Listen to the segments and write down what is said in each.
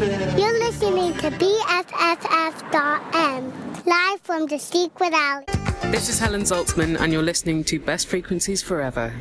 You're listening to BFF.FM, live from the Secret Alley. This is Helen Zaltzman, and you're listening to Best Frequencies Forever.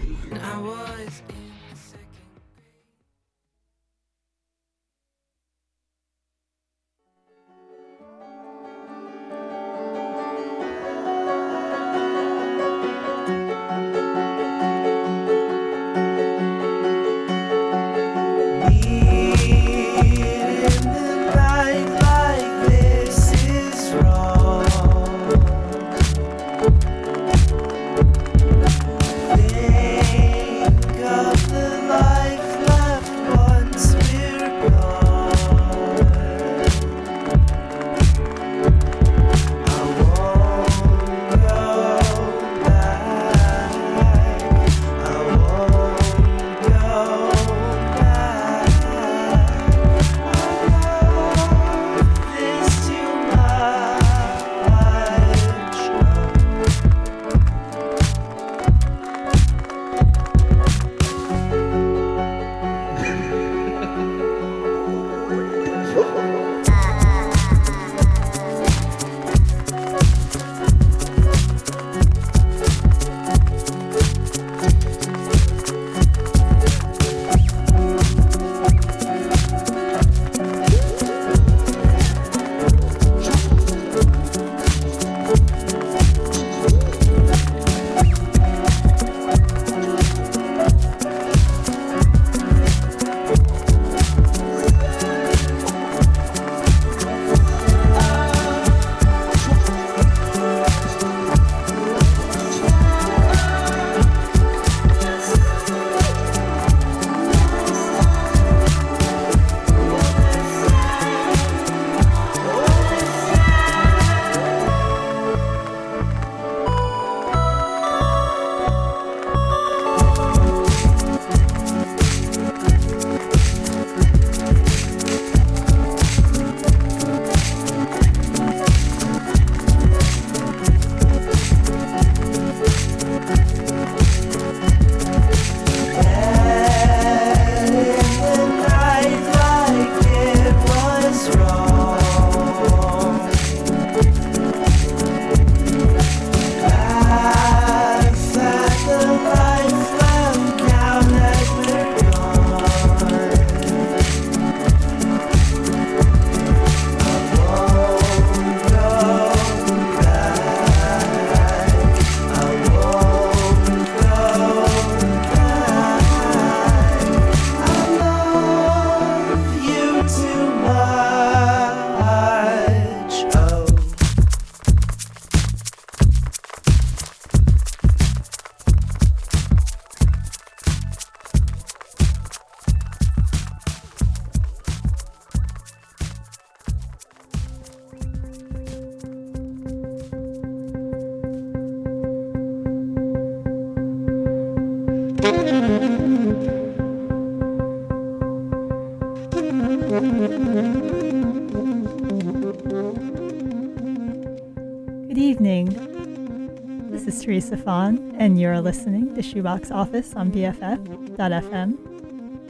Safan, and you're listening to Shoebox Office on BFF.FM.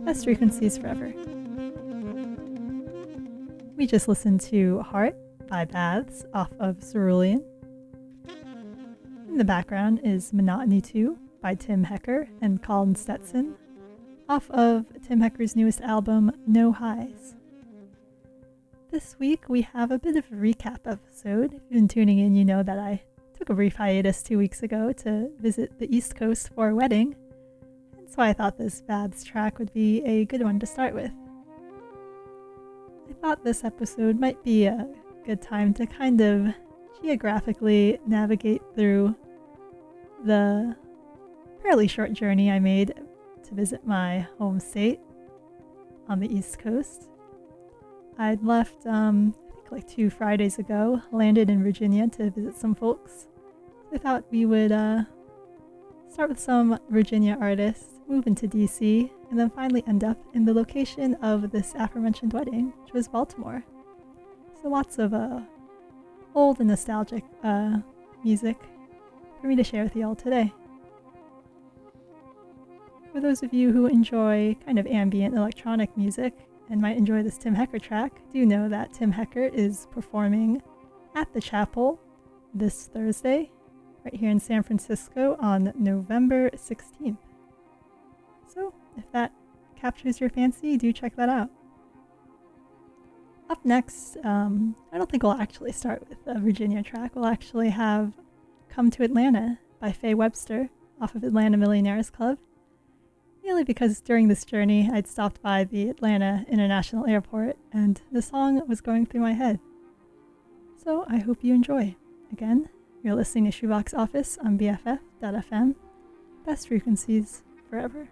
Best frequencies forever. We just listened to Heart by Baths off of Cerulean. In the background is Monotony 2 by Tim Hecker and Colin Stetson off of Tim Hecker's newest album, No Highs. This week we have a bit of a recap episode. If you've been tuning in, you know that I took a brief hiatus two weeks ago to visit the East Coast for a wedding, and so I thought this Baths track would be a good one to start with. I thought this episode might be a good time to kind of geographically navigate through the fairly short journey I made to visit my home state on the East Coast. I'd left, um, like two Fridays ago, landed in Virginia to visit some folks I thought we would uh, start with some Virginia artists, move into DC, and then finally end up in the location of this aforementioned wedding, which was Baltimore. So lots of uh, old and nostalgic uh, music for me to share with you all today. For those of you who enjoy kind of ambient electronic music and might enjoy this Tim Hecker track, do you know that Tim Hecker is performing at the chapel this Thursday, right here in San Francisco on November 16th. So, if that captures your fancy, do check that out. Up next, um, I don't think we'll actually start with a Virginia track. We'll actually have Come to Atlanta by Faye Webster off of Atlanta Millionaires Club. Merely because during this journey I'd stopped by the Atlanta International Airport and the song was going through my head. So I hope you enjoy. Again, you're listening to Shoebox Office on BFF.fm. Best frequencies forever.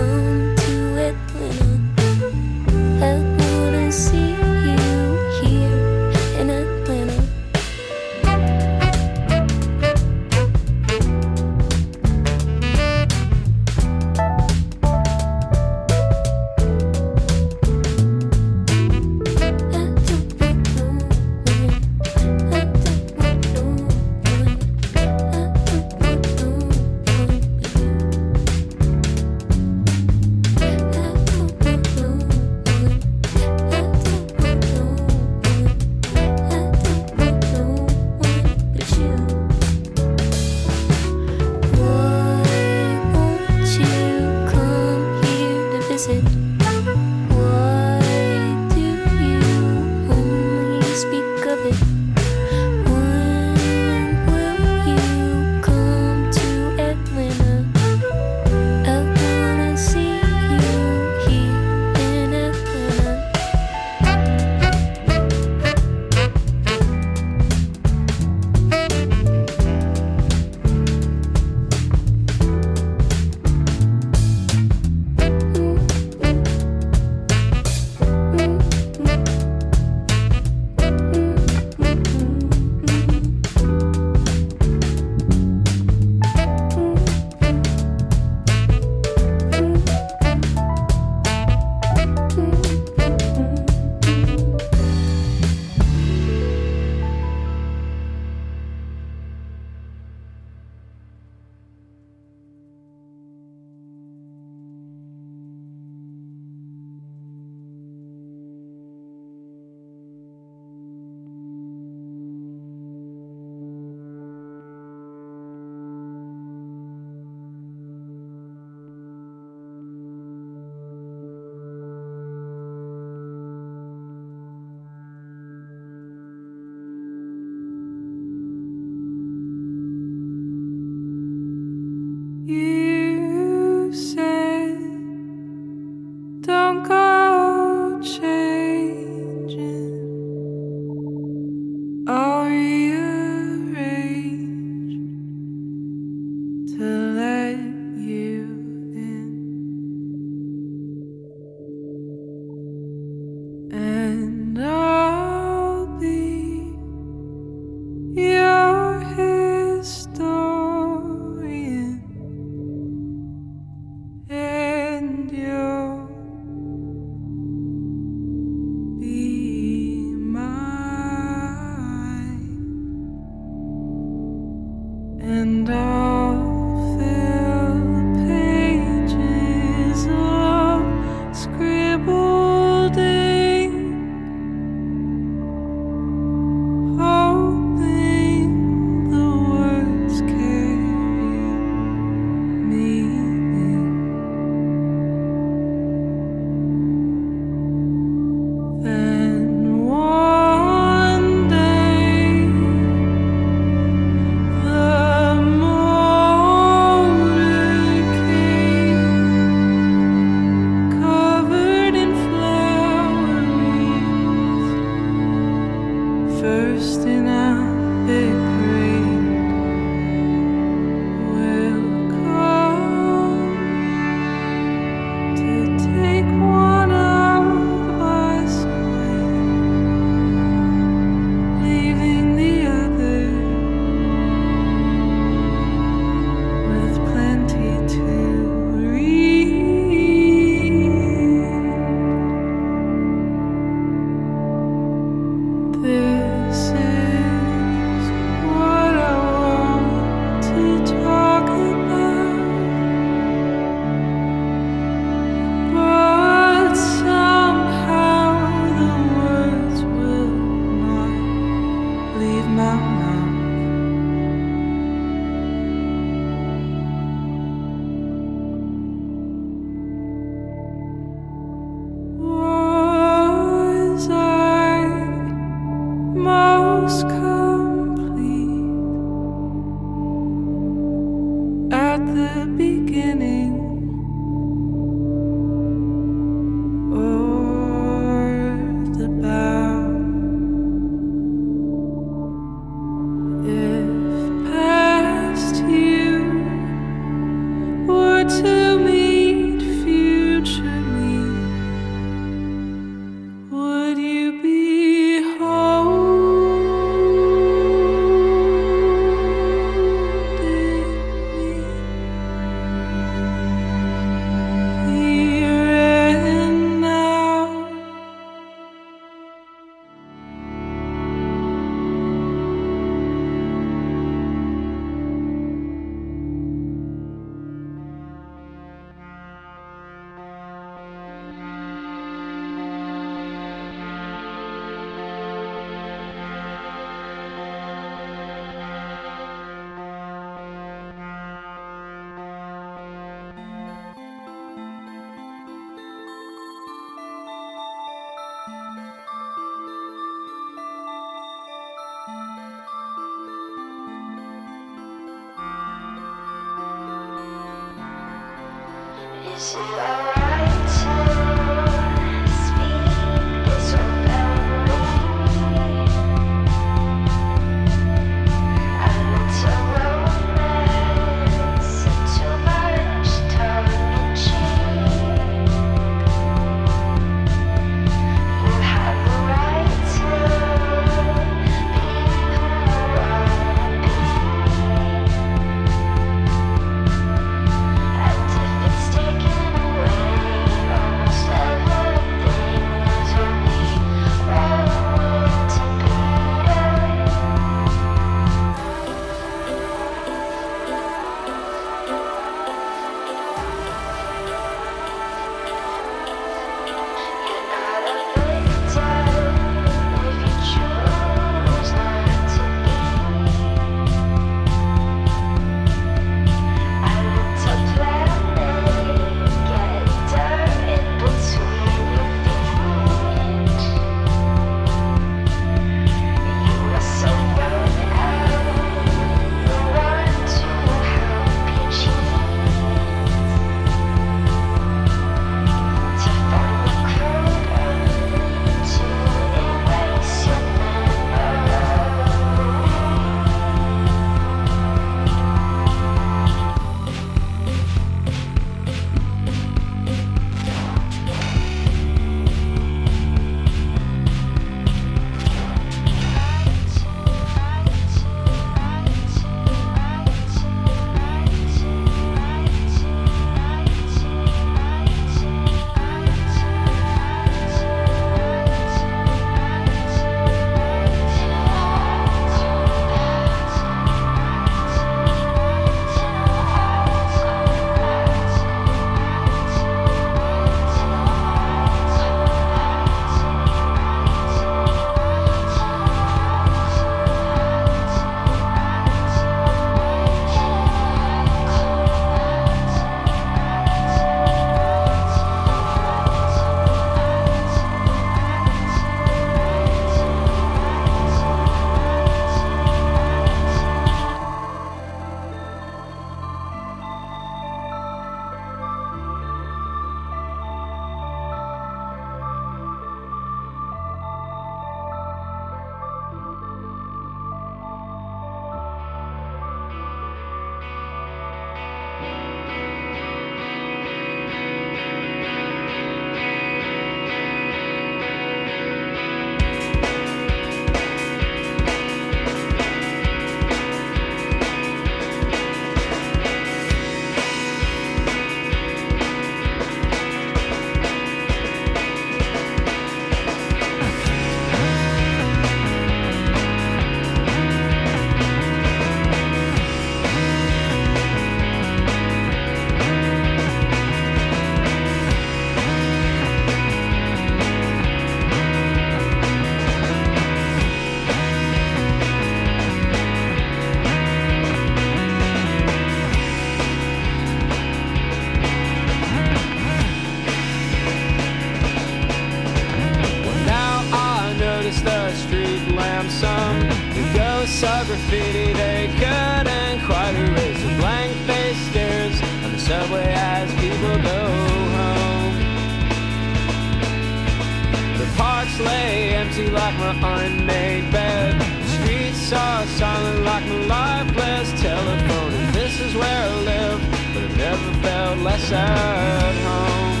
less at home.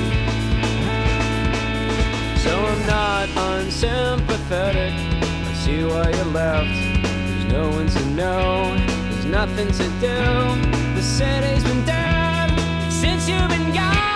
So I'm not unsympathetic. I see why you left. There's no one to know. There's nothing to do. The city's been dead since you've been gone.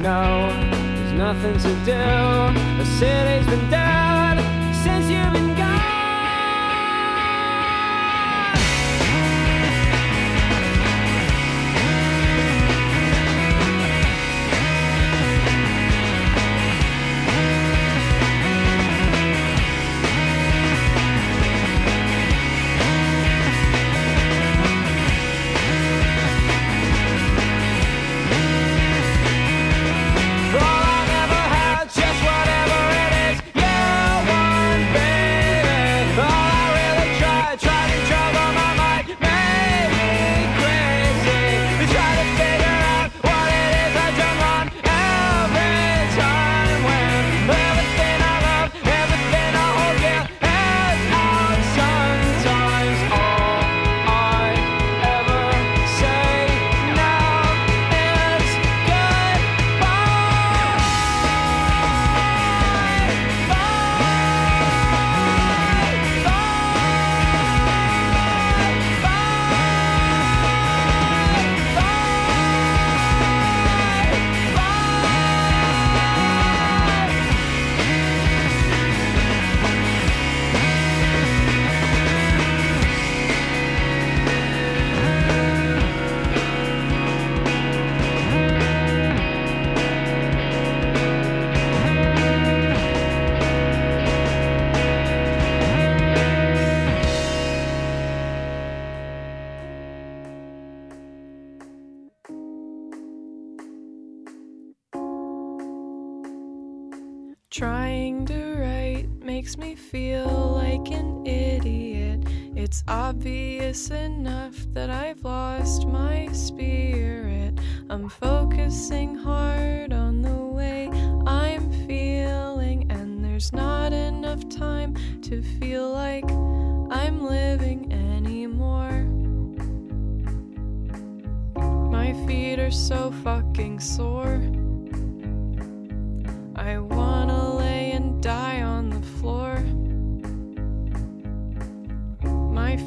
know there's nothing to do. The city's been down.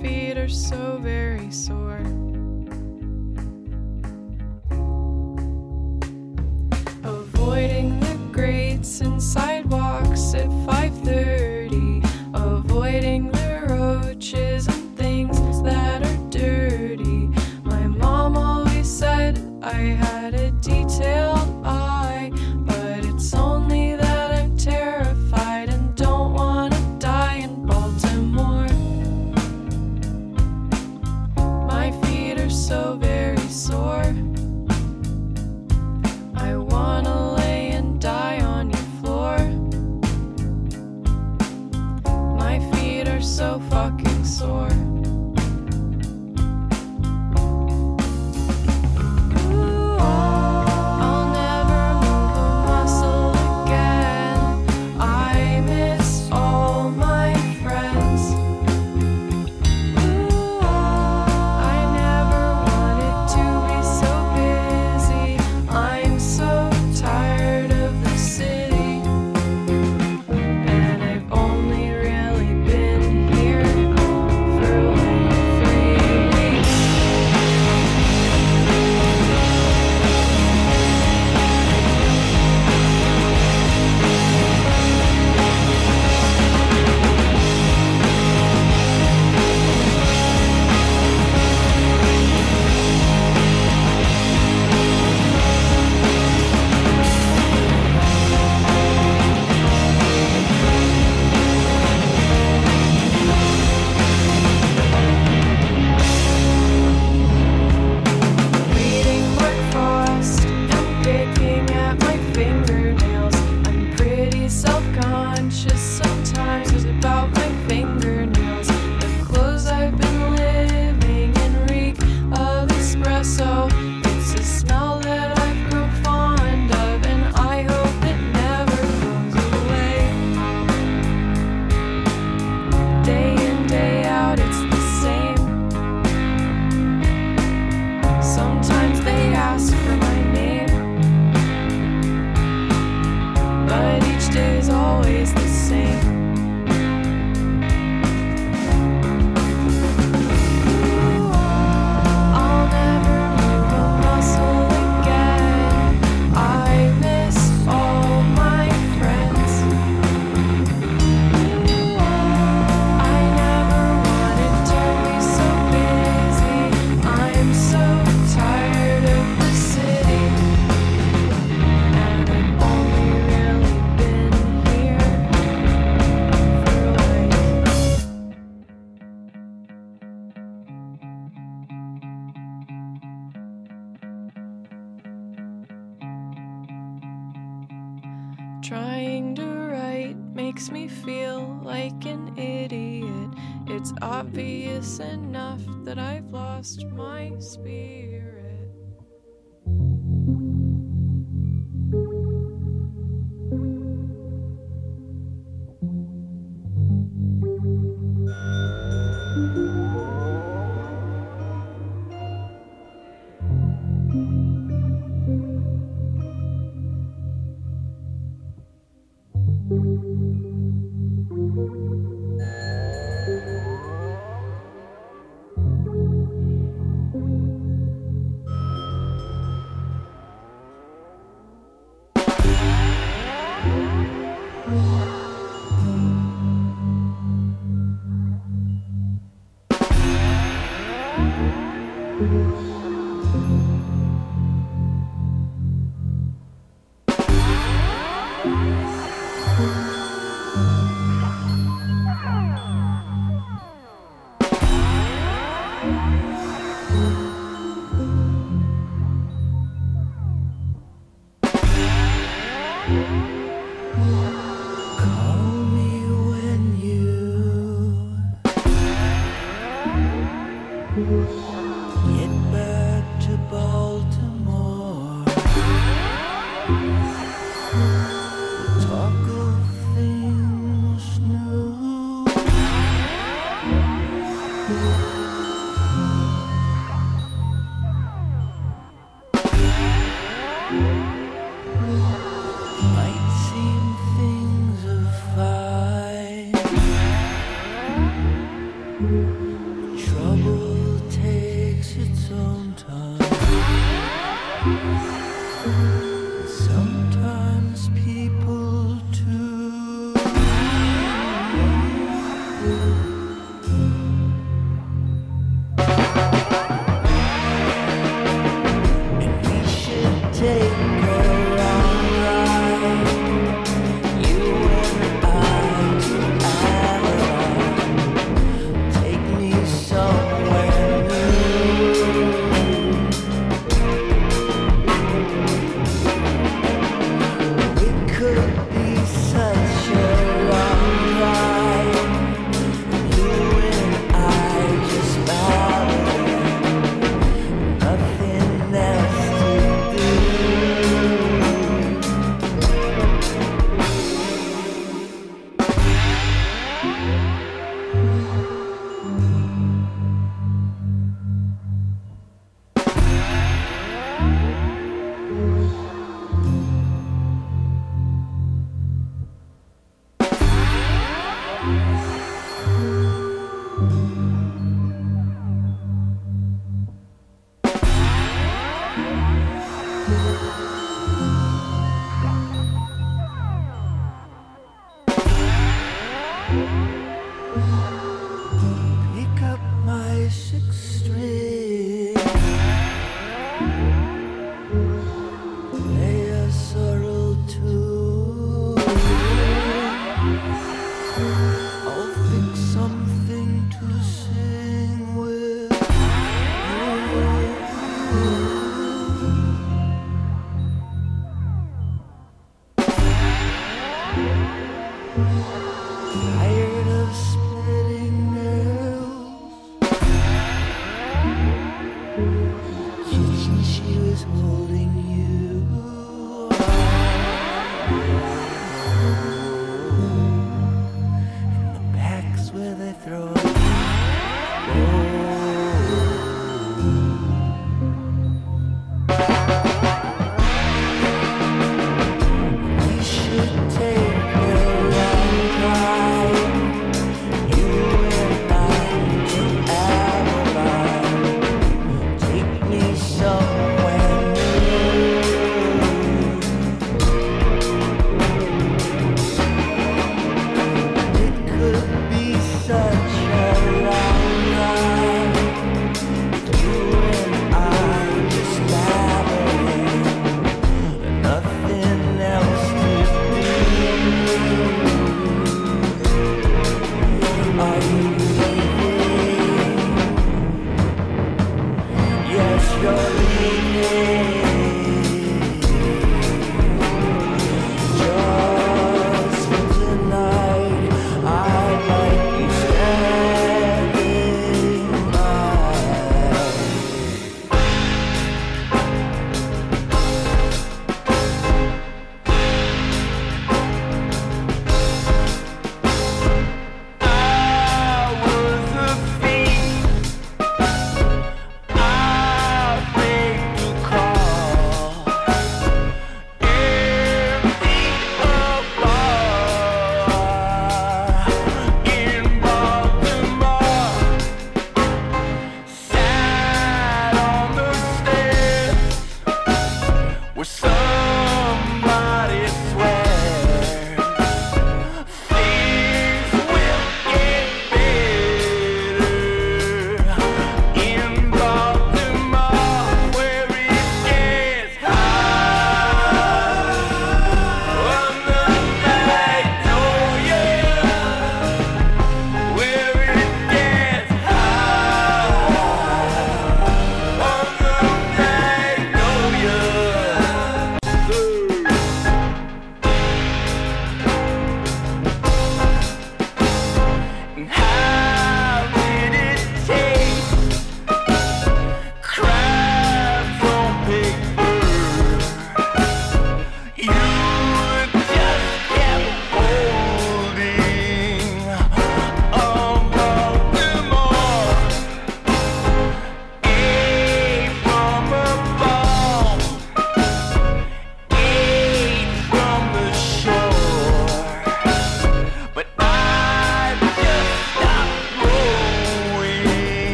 feet are so very sore. Avoiding the grates inside.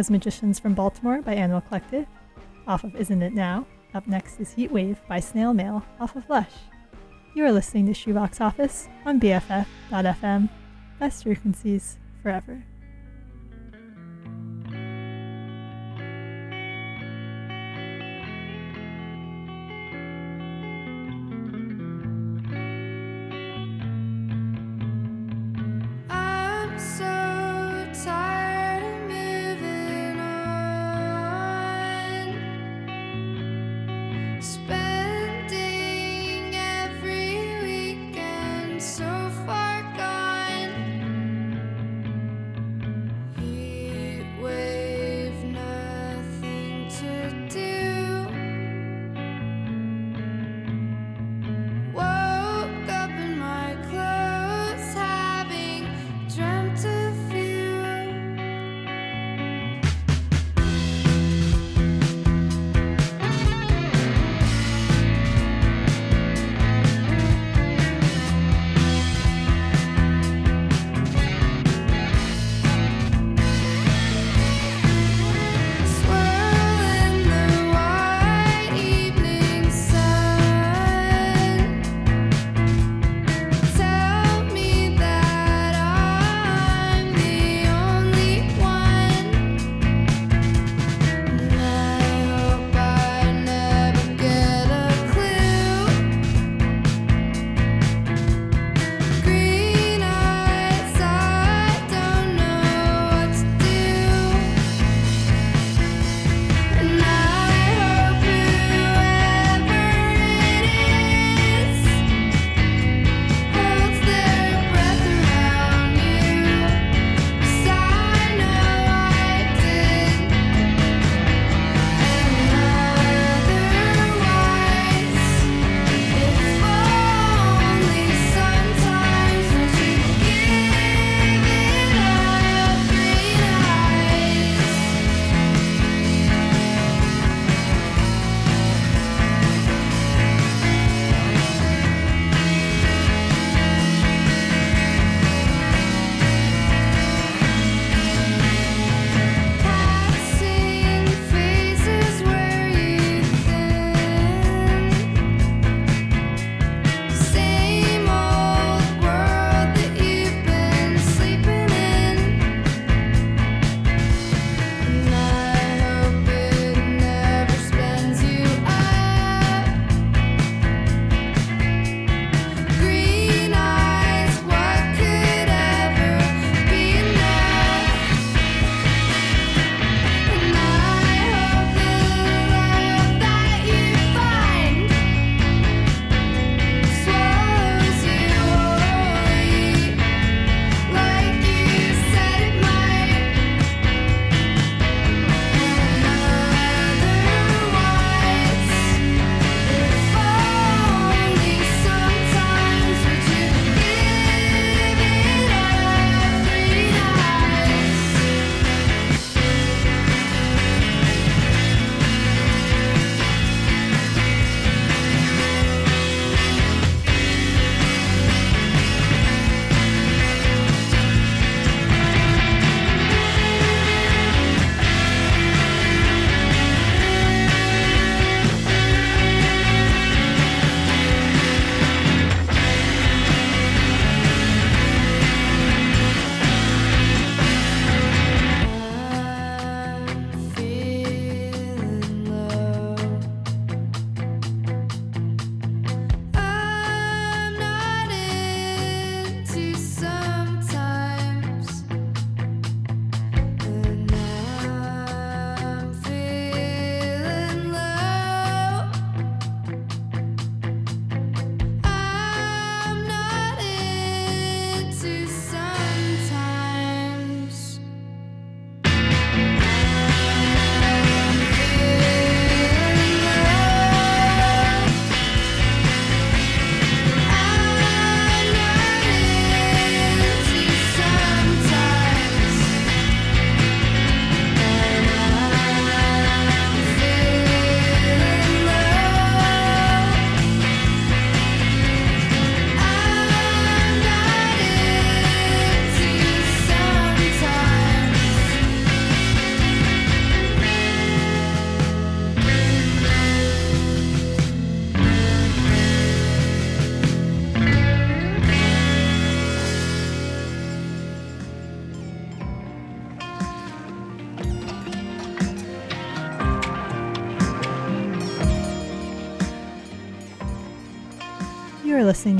Was Magicians from Baltimore by Animal Collective, off of Isn't It Now. Up next is Heat Wave by Snail Mail, off of Lush. You are listening to Shoebox Office on BFF.fm. Best frequencies forever.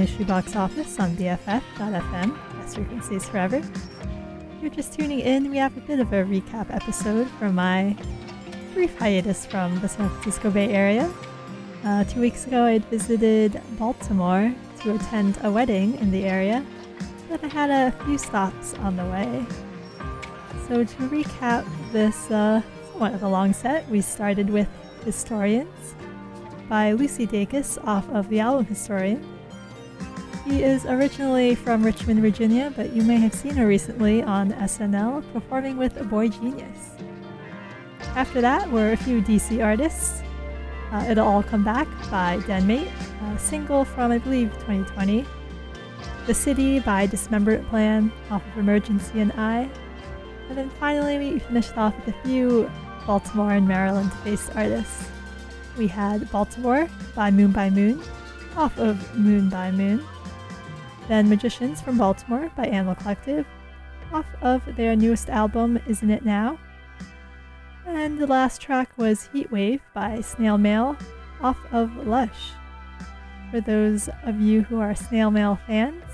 To Shoebox Office on BFF.FM, Best Frequencies Forever. If you're just tuning in, we have a bit of a recap episode from my brief hiatus from the San Francisco Bay Area. Uh, two weeks ago, I visited Baltimore to attend a wedding in the area, but I had a few stops on the way. So, to recap this uh, somewhat of a long set, we started with Historians by Lucy Dacus off of the album Historian. He is originally from Richmond, Virginia, but you may have seen her recently on SNL performing with a Boy Genius. After that were a few DC artists. Uh, It'll All Come Back by Den-Mate, a single from, I believe, 2020. The City by Dismembered Plan off of Emergency and I. And then finally, we finished off with a few Baltimore and Maryland based artists. We had Baltimore by Moon by Moon off of Moon by Moon. Then Magicians from Baltimore by Animal Collective off of their newest album, Isn't It Now? And the last track was Heatwave by Snail Mail off of Lush. For those of you who are Snail Mail fans,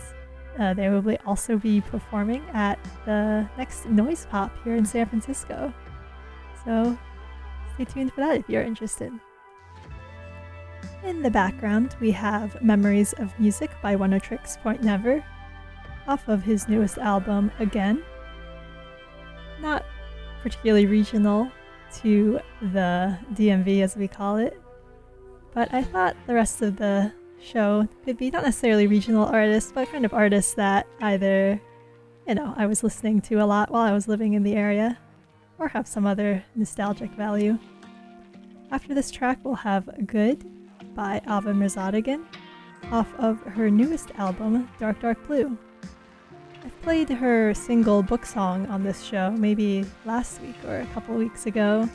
uh, they will also be performing at the next Noise Pop here in San Francisco. So stay tuned for that if you're interested. In the background, we have Memories of Music by Oneohtrix Point Never off of his newest album, Again. Not particularly regional to the DMV as we call it, but I thought the rest of the show could be not necessarily regional artists, but kind of artists that either, you know, I was listening to a lot while I was living in the area or have some other nostalgic value. After this track, we'll have Good by Ava Mirzadegan off of her newest album, Dark Dark Blue. I've played her single book song on this show maybe last week or a couple weeks ago.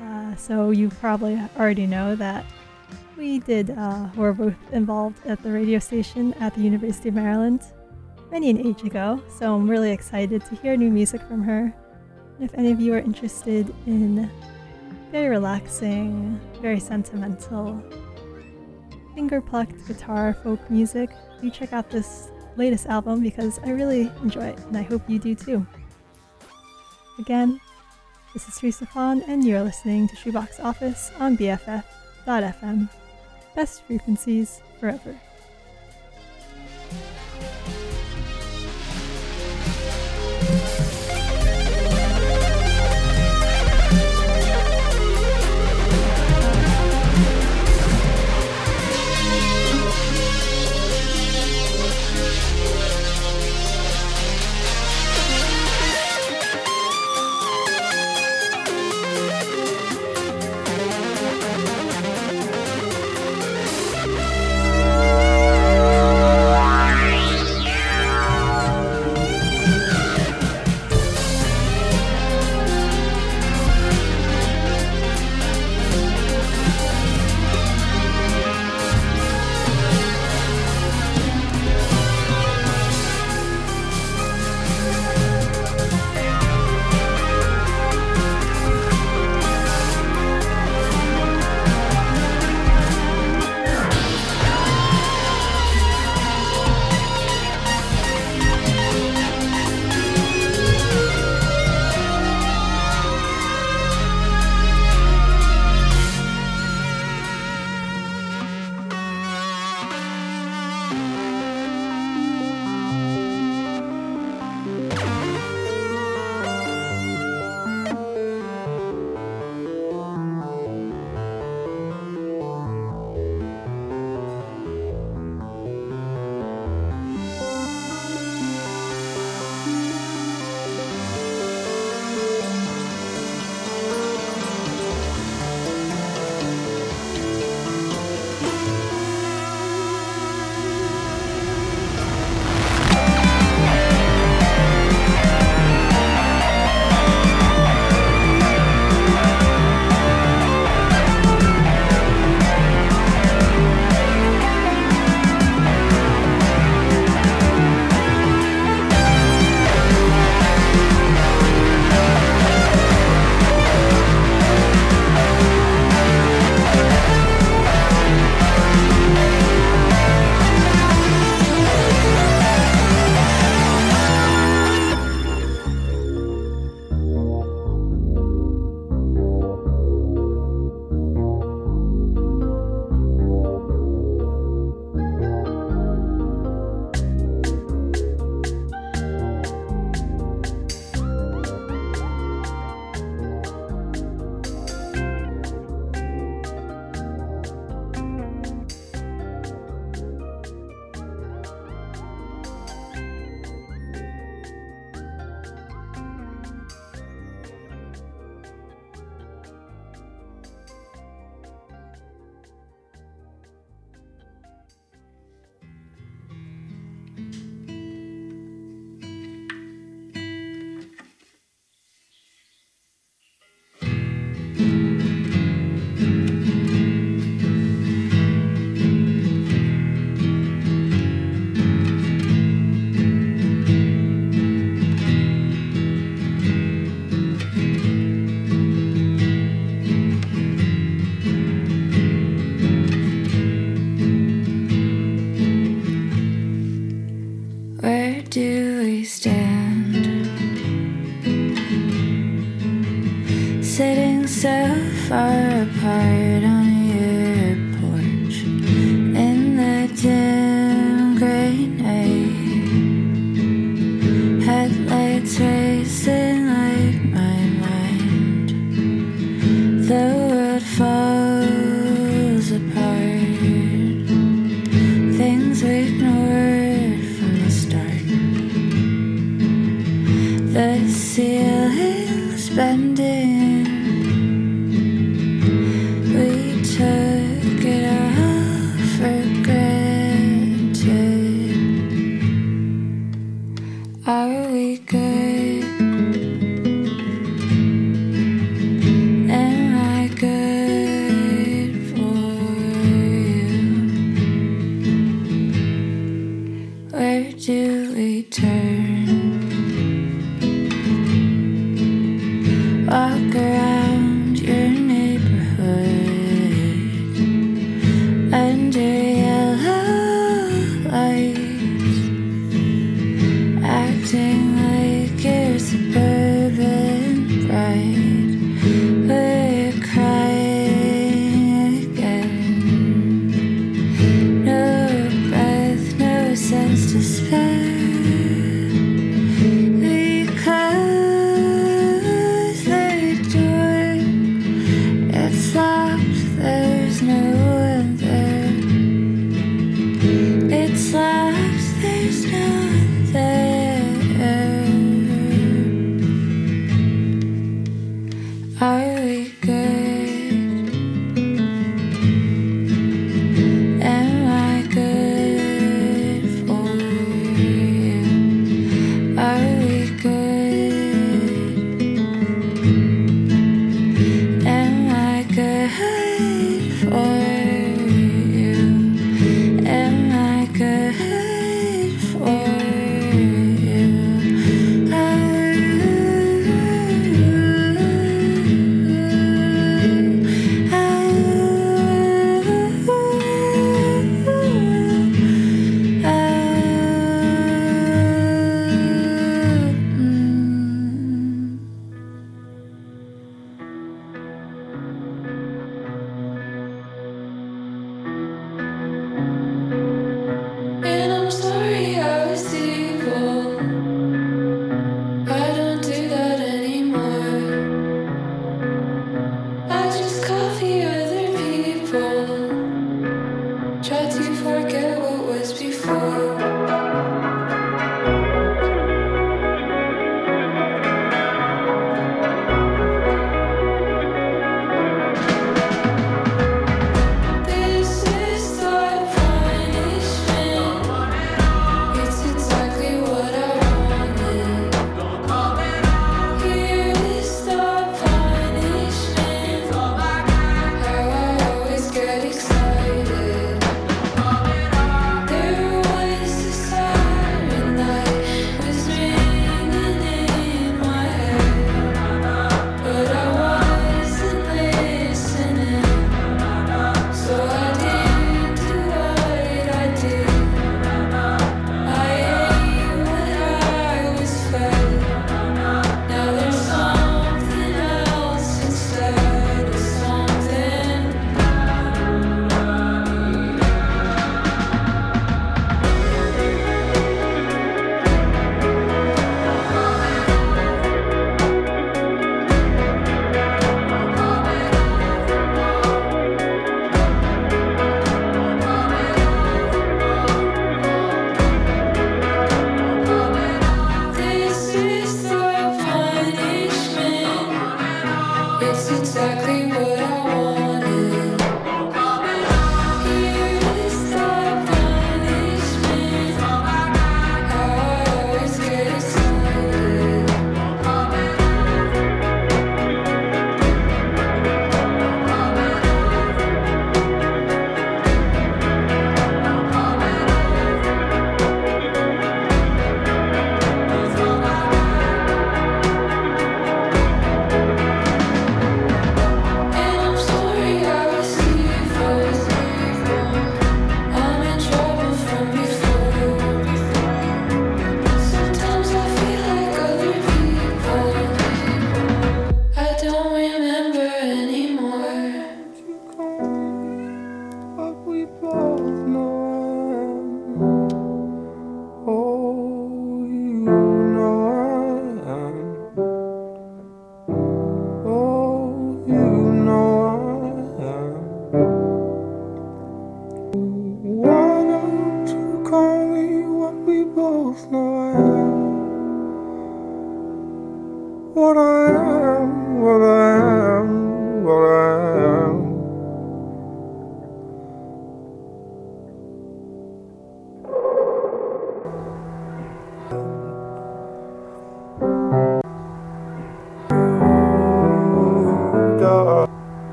Uh, so you probably already know that we did, uh, were both involved at the radio station at the University of Maryland many an age ago. So I'm really excited to hear new music from her. And if any of you are interested in very relaxing, very sentimental, finger plucked guitar folk music, do check out this latest album because I really enjoy it and I hope you do too. Again, this is Teresa Fawn and you're listening to Shoebox Office on BFF.FM. Best frequencies forever. The world falls apart.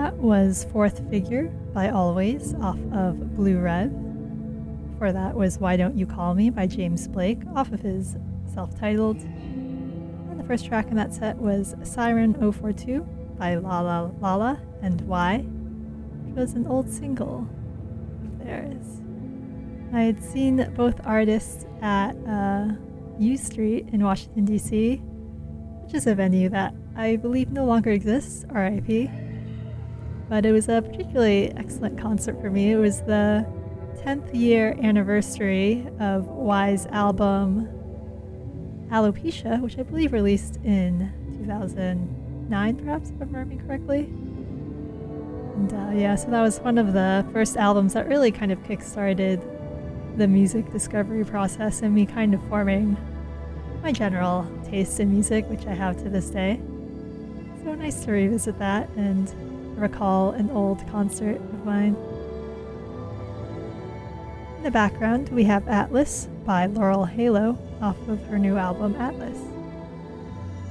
That was Fourth Figure by Alvvays off of Blue Rev. For that was Why Don't You Call Me by James Blake off of his self titled. And the first track in that set was Siren 042 by Lala Lala and Why, which was an old single of theirs. I had seen both artists at uh, U Street in Washington, D.C., which is a venue that I believe no longer exists, RIP. But it was a particularly excellent concert for me. It was the 10th year anniversary of Y's album Alopecia, which I believe released in 2009, perhaps, if I'm remembering correctly. And uh, yeah, so that was one of the first albums that really kind of kickstarted the music discovery process and me kind of forming my general taste in music, which I have to this day. So nice to revisit that and recall an old concert of mine. In the background, we have Atlas by Laurel Halo off of her new album Atlas.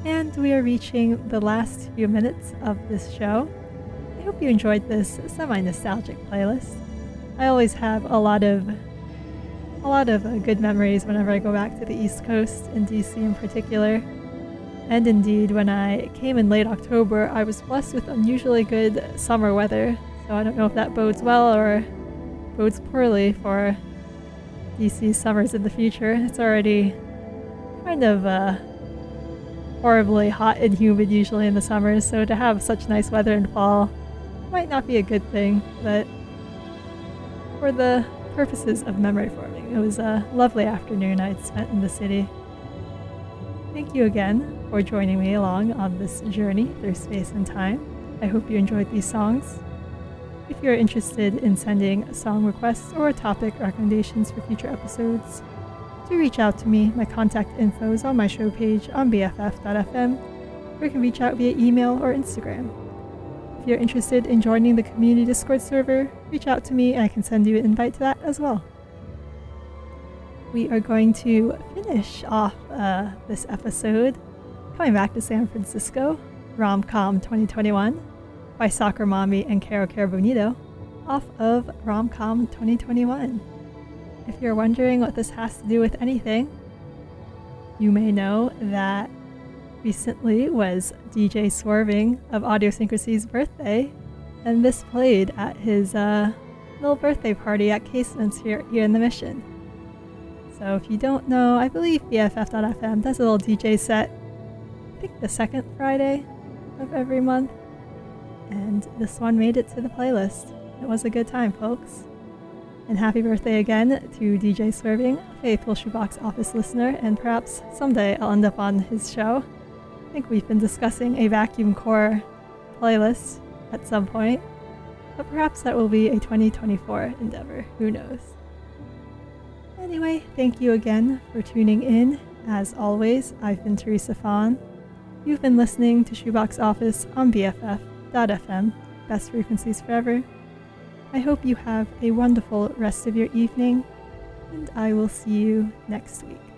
And we are reaching the last few minutes of this show. I hope you enjoyed this semi-nostalgic playlist. I always have a lot of a lot of good memories whenever I go back to the East Coast in DC in particular. And indeed, when I came in late October, I was blessed with unusually good summer weather. So I don't know if that bodes well or bodes poorly for DC summers in the future. It's already kind of uh, horribly hot and humid usually in the summers, so to have such nice weather in fall might not be a good thing, but for the purposes of memory forming, it was a lovely afternoon I'd spent in the city. Thank you again for joining me along on this journey through space and time. I hope you enjoyed these songs. If you're interested in sending song requests or topic recommendations for future episodes, do reach out to me. My contact info is on my show page on BFF.fm, or you can reach out via email or Instagram. If you're interested in joining the community Discord server, reach out to me and I can send you an invite to that as well. We are going to finish off uh, this episode coming back to San Francisco, Romcom 2021 by Soccer Mommy and Kero Kero Bonito off of Romcom 2021. If you're wondering what this has to do with anything, you may know that recently was DJ Swerving of Audiosyncrasy's birthday, and this played at his uh, little birthday party at Casements here, here in the Mission. So if you don't know, I believe BFF.fm does a little DJ set, I think the second Friday of every month, and this one made it to the playlist. It was a good time, folks. And happy birthday again to DJ Swerving, a faithful shoebox office listener, and perhaps someday I'll end up on his show. I think we've been discussing a vacuum core playlist at some point, but perhaps that will be a 2024 endeavor. Who knows? Anyway, thank you again for tuning in. As always, I've been Teresa Fawn. You've been listening to Shoebox Office on BFF.fm, best frequencies forever. I hope you have a wonderful rest of your evening, and I will see you next week.